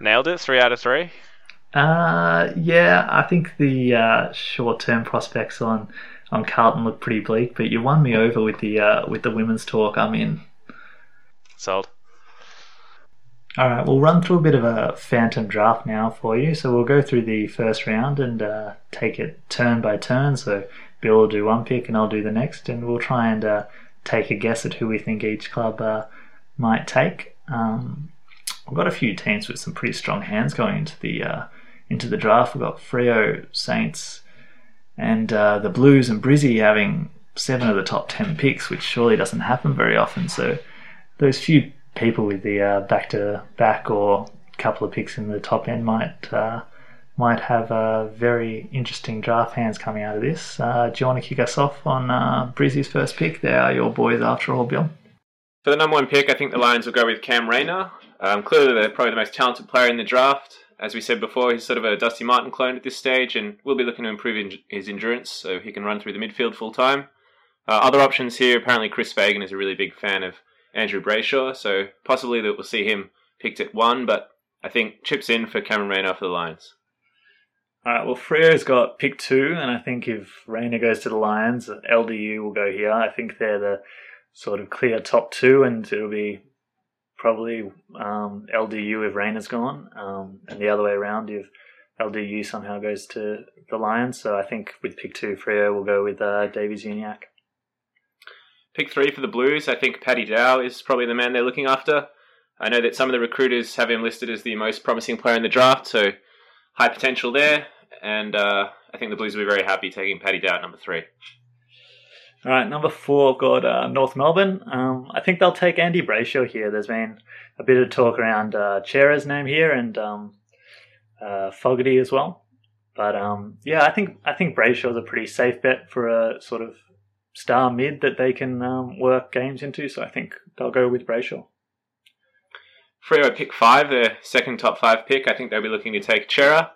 Nailed it. Three out of three. Uh, yeah, I think the uh, short-term prospects on on Carlton look pretty bleak, but you won me over with the uh, with the women's talk. I'm in. Sold. All right, we'll run through a bit of a phantom draft now for you. So we'll go through the first round and uh, take it turn by turn. So Bill will do one pick and I'll do the next, and we'll try and uh, take a guess at who we think each club uh, might take. Um, we've got a few teams with some pretty strong hands going into the uh, into the draft. We've got Freo, Saints, and uh, the Blues and Brizzy having seven of the top ten picks, which surely doesn't happen very often. So those few people with the uh, back to back or couple of picks in the top end might uh, might have uh, very interesting draft hands coming out of this. Uh, do you want to kick us off on uh, Brizzy's first pick? They are your boys after all, Bill. For the number one pick, I think the Lions will go with Cam Rayner. Um, clearly, they're probably the most talented player in the draft. As we said before, he's sort of a Dusty Martin clone at this stage, and will be looking to improve his endurance so he can run through the midfield full time. Uh, other options here, apparently Chris Fagan is a really big fan of Andrew Brayshaw, so possibly that we'll see him picked at one, but I think chips in for Cameron Rayner for the Lions. All right, well, Freo's got pick two, and I think if Rayner goes to the Lions, LDU will go here. I think they're the sort of clear top two, and it'll be probably um, LDU if Rayner's gone, um, and the other way around if LDU somehow goes to the Lions. So I think with pick two, Freo will go with uh, Davies Uniacke. Pick three for the Blues, I think Paddy Dow is probably the man they're looking after. I know that some of the recruiters have him listed as the most promising player in the draft, so high potential there. And uh, I think the Blues will be very happy taking Paddy Dow at number three. All right, number four, got uh, North Melbourne. Um, I think they'll take Andy Brayshaw here. There's been a bit of talk around uh, Cerra's name here and um, uh, Fogarty as well. But um, yeah, I think I think Brayshaw's a pretty safe bet for a sort of star mid that they can um, work games into. So I think they'll go with Brayshaw. Freo pick five, their second top five pick. I think they'll be looking to take Cerra,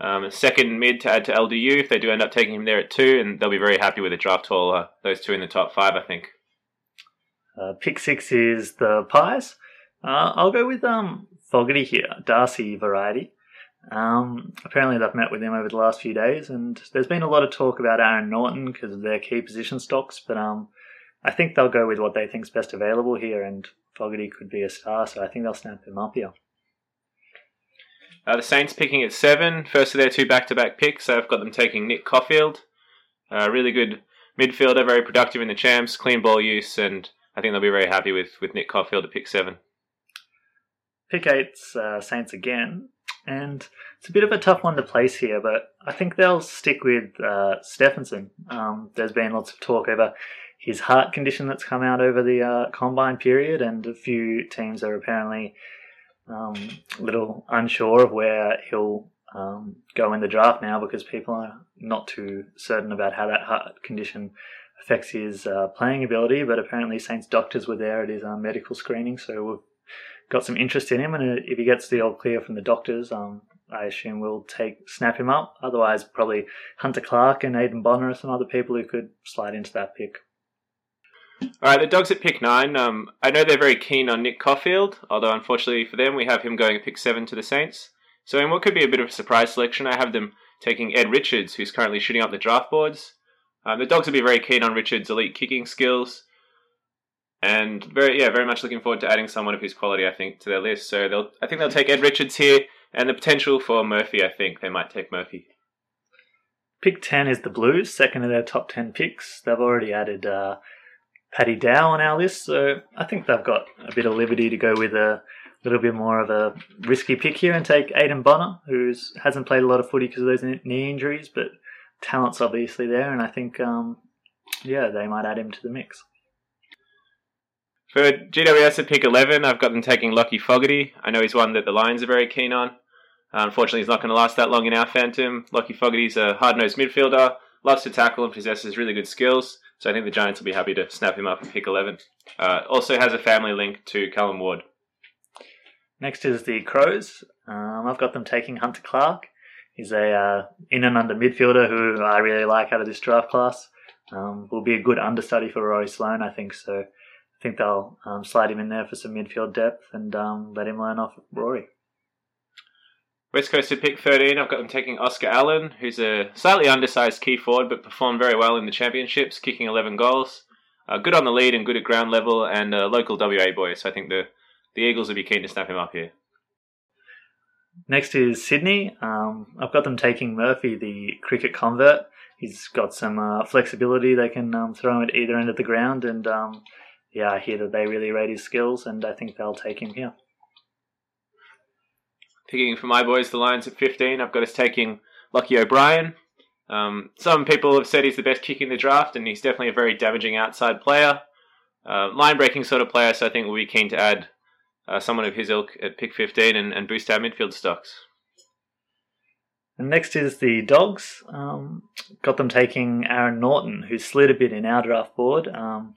Um, second mid to add to LDU if they do end up taking him there at two, and they'll be very happy with a draft haul. Uh, those two in the top five, I think. Uh, pick six is the Pies. Uh, I'll go with um, Fogarty here, Darcy Fogarty. Um, apparently, they've met with him over the last few days, and there's been a lot of talk about Aaron Naughton because of their key position stocks. But um, I think they'll go with what they think's best available here, and Fogarty could be a star, so I think they'll snap him up here. Uh, the Saints picking at seven. First of their two back-to-back picks. I've got them taking Nick Coffield. Uh, really good midfielder, very productive in the champs, clean ball use, and I think they'll be very happy with, with Nick Coffield at pick seven. Pick eight's uh, Saints again, and it's a bit of a tough one to place here, but I think they'll stick with uh, Stephenson. Um, there's been lots of talk over his heart condition that's come out over the uh, combine period, and a few teams are apparently um, a little unsure of where he'll um, go in the draft now because people are not too certain about how that heart condition affects his uh, playing ability. But apparently, Saints doctors were there at his uh, medical screening, so we've got some interest in him. And if he gets the all clear from the doctors, um, I assume we'll take snap him up. Otherwise, probably Hunter Clark and Aiden Bonar are some other people who could slide into that pick. All right, the dogs at pick nine. Um, I know they're very keen on Nick Coffield, although unfortunately for them, we have him going at pick seven to the Saints. So in what could be a bit of a surprise selection, I have them taking Ed Richards, who's currently shooting up the draft boards. Um, the dogs will be very keen on Richards' elite kicking skills, and very yeah, very much looking forward to adding someone of his quality, I think, to their list. So they'll, I think they'll take Ed Richards here, and the potential for Murphy, I think they might take Murphy. Pick ten is the Blues, second of their top ten picks. They've already added. Uh, Paddy Dow on our list, so I think they've got a bit of liberty to go with a little bit more of a risky pick here and take Aiden Bonar, who hasn't played a lot of footy because of those knee injuries, but talent's obviously there, and I think, um, yeah, they might add him to the mix. For GWS at pick 11, I've got them taking Lachie Fogarty. I know he's one that the Lions are very keen on. Uh, unfortunately, he's not going to last that long in our phantom. Lachie Fogarty's a hard nosed midfielder, loves to tackle and possesses really good skills. So I think the Giants will be happy to snap him up at pick 11. Uh, also has a family link to Callan Ward. Next is the Crows. Um, I've got them taking Hunter Clark. He's a uh, in and under midfielder who I really like out of this draft class. Um, will be a good understudy for Rory Sloane, I think. So I think they'll um, slide him in there for some midfield depth and um, let him learn off Rory. West Coast at pick 13, I've got them taking Oscar Allen, who's a slightly undersized key forward but performed very well in the championships, kicking 11 goals. Uh, good on the lead and good at ground level, and a local WA boy, so I think the, the Eagles will be keen to snap him up here. Next is Sydney. Um, I've got them taking Murphy, the cricket convert. He's got some uh, flexibility. They can um, throw him at either end of the ground, and um, yeah, I hear that they really rate his skills, and I think they'll take him here. Picking for my boys, the Lions at 15, I've got us taking Lachie O'Brien. Um, some people have said he's the best kick in the draft, and he's definitely a very damaging outside player. Uh, line breaking sort of player, so I think we'll be keen to add uh, someone of his ilk at pick 15 and, and boost our midfield stocks. And next is the Dogs. Um, got them taking Aaron Naughton, who slid a bit in our draft board. Um,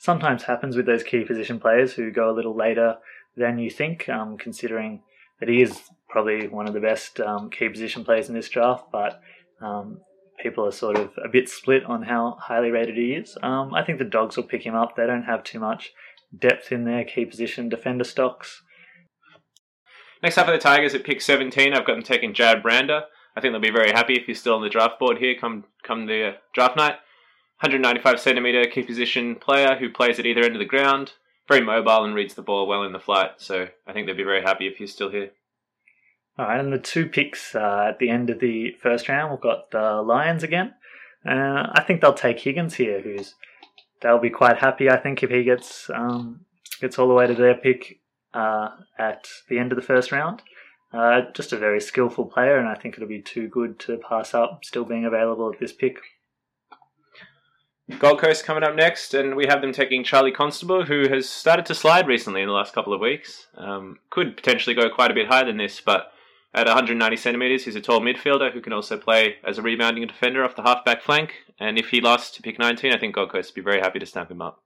sometimes happens with those key position players who go a little later than you think, um, considering that he is probably one of the best um, key position players in this draft, but um, people are sort of a bit split on how highly rated he is. Um, I think the Dogs will pick him up. They don't have too much depth in their key position defender stocks. Next up for the Tigers at pick 17, I've got them taking Jarrod Brander. I think they'll be very happy if he's still on the draft board here come come the uh, draft night. 195 centimeter key position player who plays at either end of the ground very mobile and reads the ball well in the flight. So I think they'd be very happy if he's still here. All right, and the two picks uh, at the end of the first round, we've got the Lions again. Uh, I think they'll take Higgins here, who's they'll be quite happy. I think if he gets um, gets all the way to their pick uh, at the end of the first round. Uh, just a very skillful player, and I think it'll be too good to pass up, still being available at this pick. Gold Coast coming up next, and we have them taking Charlie Constable, who has started to slide recently in the last couple of weeks. Um, could potentially go quite a bit higher than this, but at 190 centimetres, he's a tall midfielder who can also play as a rebounding defender off the halfback flank. And if he lasts to pick 19, I think Gold Coast would be very happy to stamp him up.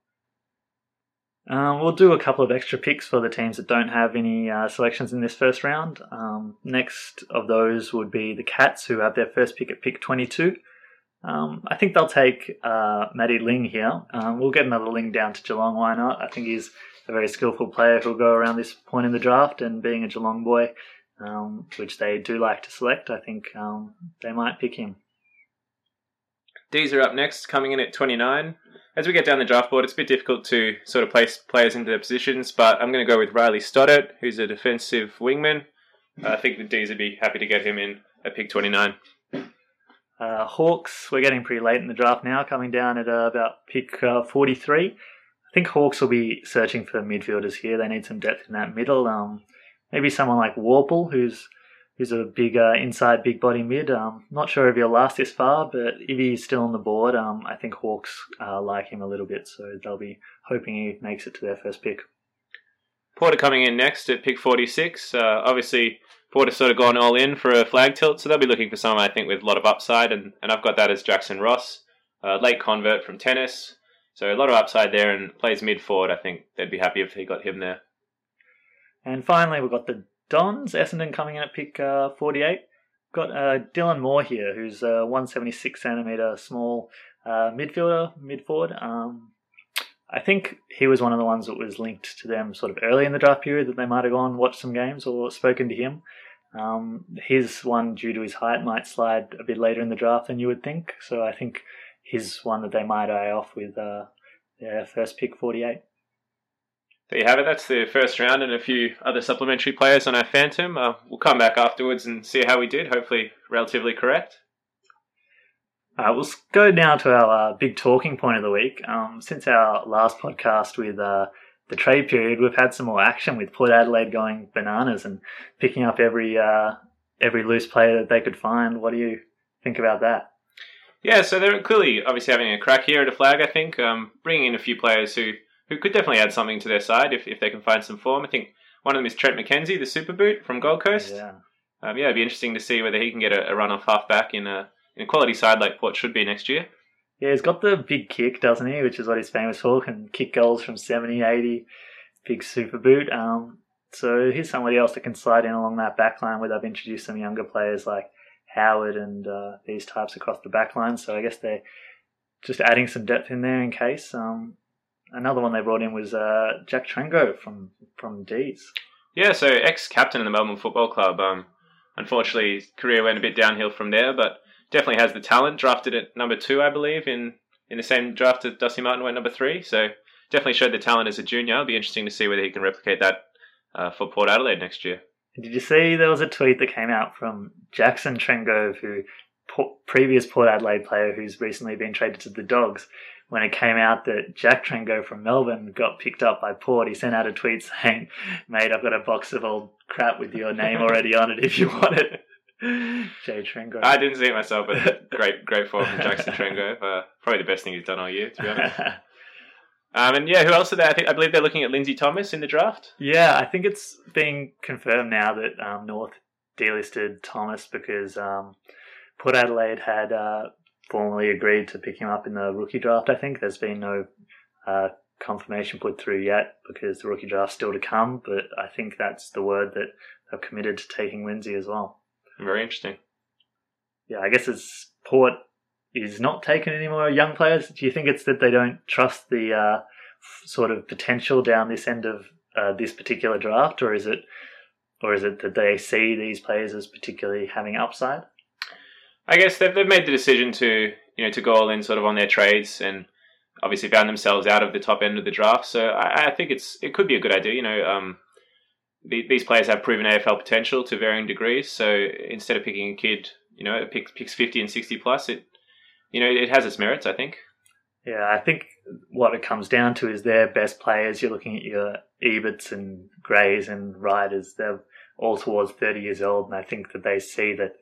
Um, we'll do a couple of extra picks for the teams that don't have any uh, selections in this first round. Um, next of those would be the Cats, who have their first pick at pick 22. Um, I think they'll take uh, Ling here. Um, we'll get another Ling down to Geelong. Why not? I think he's a very skillful player who'll go around this point in the draft. And being a Geelong boy, um, which they do like to select, I think um, they might pick him. D's are up next, coming in at 29. As we get down the draft board, it's a bit difficult to sort of place players into their positions, but I'm going to go with Riley Stoddart, who's a defensive wingman. Uh, I think the D's would be happy to get him in at pick 29. Uh, Hawks, we're getting pretty late in the draft now, coming down at uh, about pick uh, 43. I think Hawks will be searching for midfielders here. They need some depth in that middle. Um, maybe someone like Worpel, who's who's a big uh, inside big body mid. Um, not sure if he'll last this far, but if he's still on the board, um, I think Hawks uh, like him a little bit, so they'll be hoping he makes it to their first pick. Porter coming in next at pick 46. Uh, obviously, Porter's sort of gone all in for a flag tilt, so they'll be looking for someone I think with a lot of upside, and, and I've got that as Jackson Ross, uh, late convert from tennis. So a lot of upside there and plays mid forward. I think they'd be happy if he got him there. And finally, we've got the Dons, Essendon coming in at pick uh, 48. Got uh, Dylan Moore here, who's a 176 centimeter small uh, midfielder, mid forward. Um, I think he was one of the ones that was linked to them sort of early in the draft period that they might have gone watched some games or spoken to him. Um, his one, due to his height, might slide a bit later in the draft than you would think. So I think he's one that they might eye off with uh, their first pick 48. There you have it. That's the first round and a few other supplementary players on our Phantom. Uh, we'll come back afterwards and see how we did. Hopefully, relatively correct. Uh, we'll go now to our uh, big talking point of the week. Um, since our last podcast with uh, the trade period, we've had some more action with Port Adelaide going bananas and picking up every uh, every loose player that they could find. What do you think about that? Yeah, so they're clearly obviously having a crack here at a flag. I think um, bringing in a few players who who could definitely add something to their side if, if they can find some form. I think one of them is Trent McKenzie, the super boot from Gold Coast. Yeah, um, yeah, it'd be interesting to see whether he can get a, a run off halfback in a in a quality side like Port should be next year. Yeah, he's got the big kick, doesn't he? Which is what he's famous for. Can kick goals from 70, 80. Big super boot. Um, so here's somebody else that can slide in along that back line where they've introduced some younger players like Howard and uh, these types across the back line. So I guess they're just adding some depth in there in case. Um, another one they brought in was uh, Jack Trengove from from D's. Yeah, so ex-captain in the Melbourne Football Club. Um, unfortunately, his career went a bit downhill from there, but definitely has the talent. Drafted at number two, I believe, in in the same draft as Dusty Martin went number three. So definitely showed the talent as a junior. It'll be interesting to see whether he can replicate that uh, for Port Adelaide next year. Did you see there was a tweet that came out from Jackson Trengove, who previous Port Adelaide player who's recently been traded to the Dogs, when it came out that Jack Trengove from Melbourne got picked up by Port, he sent out a tweet saying, Mate, I've got a box of old crap with your name already on it if you want it. Jay Trengove. I didn't see it myself, but great, great form from Jackson Trengove. Uh, probably the best thing he's done all year, to be honest. Um, and yeah, who else are there? I, think, I believe they're looking at Lindsay Thomas in the draft. Yeah, I think it's being confirmed now that um, North delisted Thomas because um, Port Adelaide had uh, formally agreed to pick him up in the rookie draft. I think there's been no uh, confirmation put through yet because the rookie draft's still to come. But I think that's the word that they've committed to taking Lindsay as well. Very interesting. Yeah, I guess it's Port is not taking any more young players. Do you think it's that they don't trust the uh, sort of potential down this end of uh, this particular draft, or is it, or is it that they see these players as particularly having upside? I guess they've, they've made the decision to you know to go all in sort of on their trades and obviously found themselves out of the top end of the draft. So I, I think it's it could be a good idea. You know, um, the, these players have proven AFL potential to varying degrees. So instead of picking a kid, you know, it picks, picks fifty and sixty plus, it you know it has its merits. I think. Yeah, I think what it comes down to is their best players. You're looking at your Eberts and Grays and Ryders. They're all towards 30 years old, and I think that they see that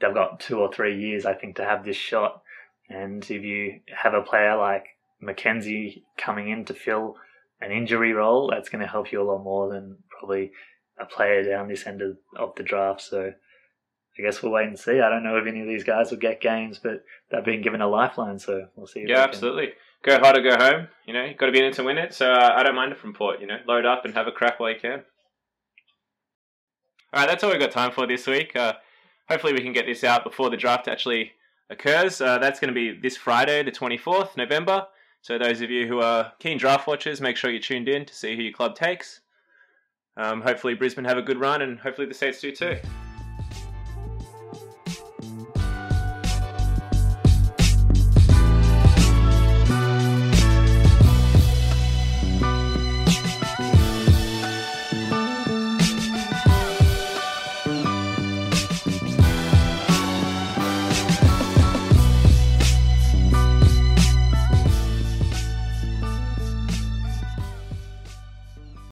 they've got two or three years, I think, to have this shot. And if you have a player like McKenzie coming in to fill an injury role, that's going to help you a lot more than probably a player down this end of, of the draft. So I guess we'll wait and see. I don't know if any of these guys will get games, but they've been given a lifeline, so we'll see. Yeah, absolutely. Go hard or go home. You know, you've got to be in it to win it. So uh, I don't mind it from Port. You know, load up and have a crack while you can. All right, that's all we've got time for this week. Uh, hopefully, we can get this out before the draft actually occurs. Uh, that's going to be this Friday, the 24th November. So those of you who are keen draft watchers, make sure you're tuned in to see who your club takes. Um, hopefully Brisbane have a good run, and hopefully the Saints do too.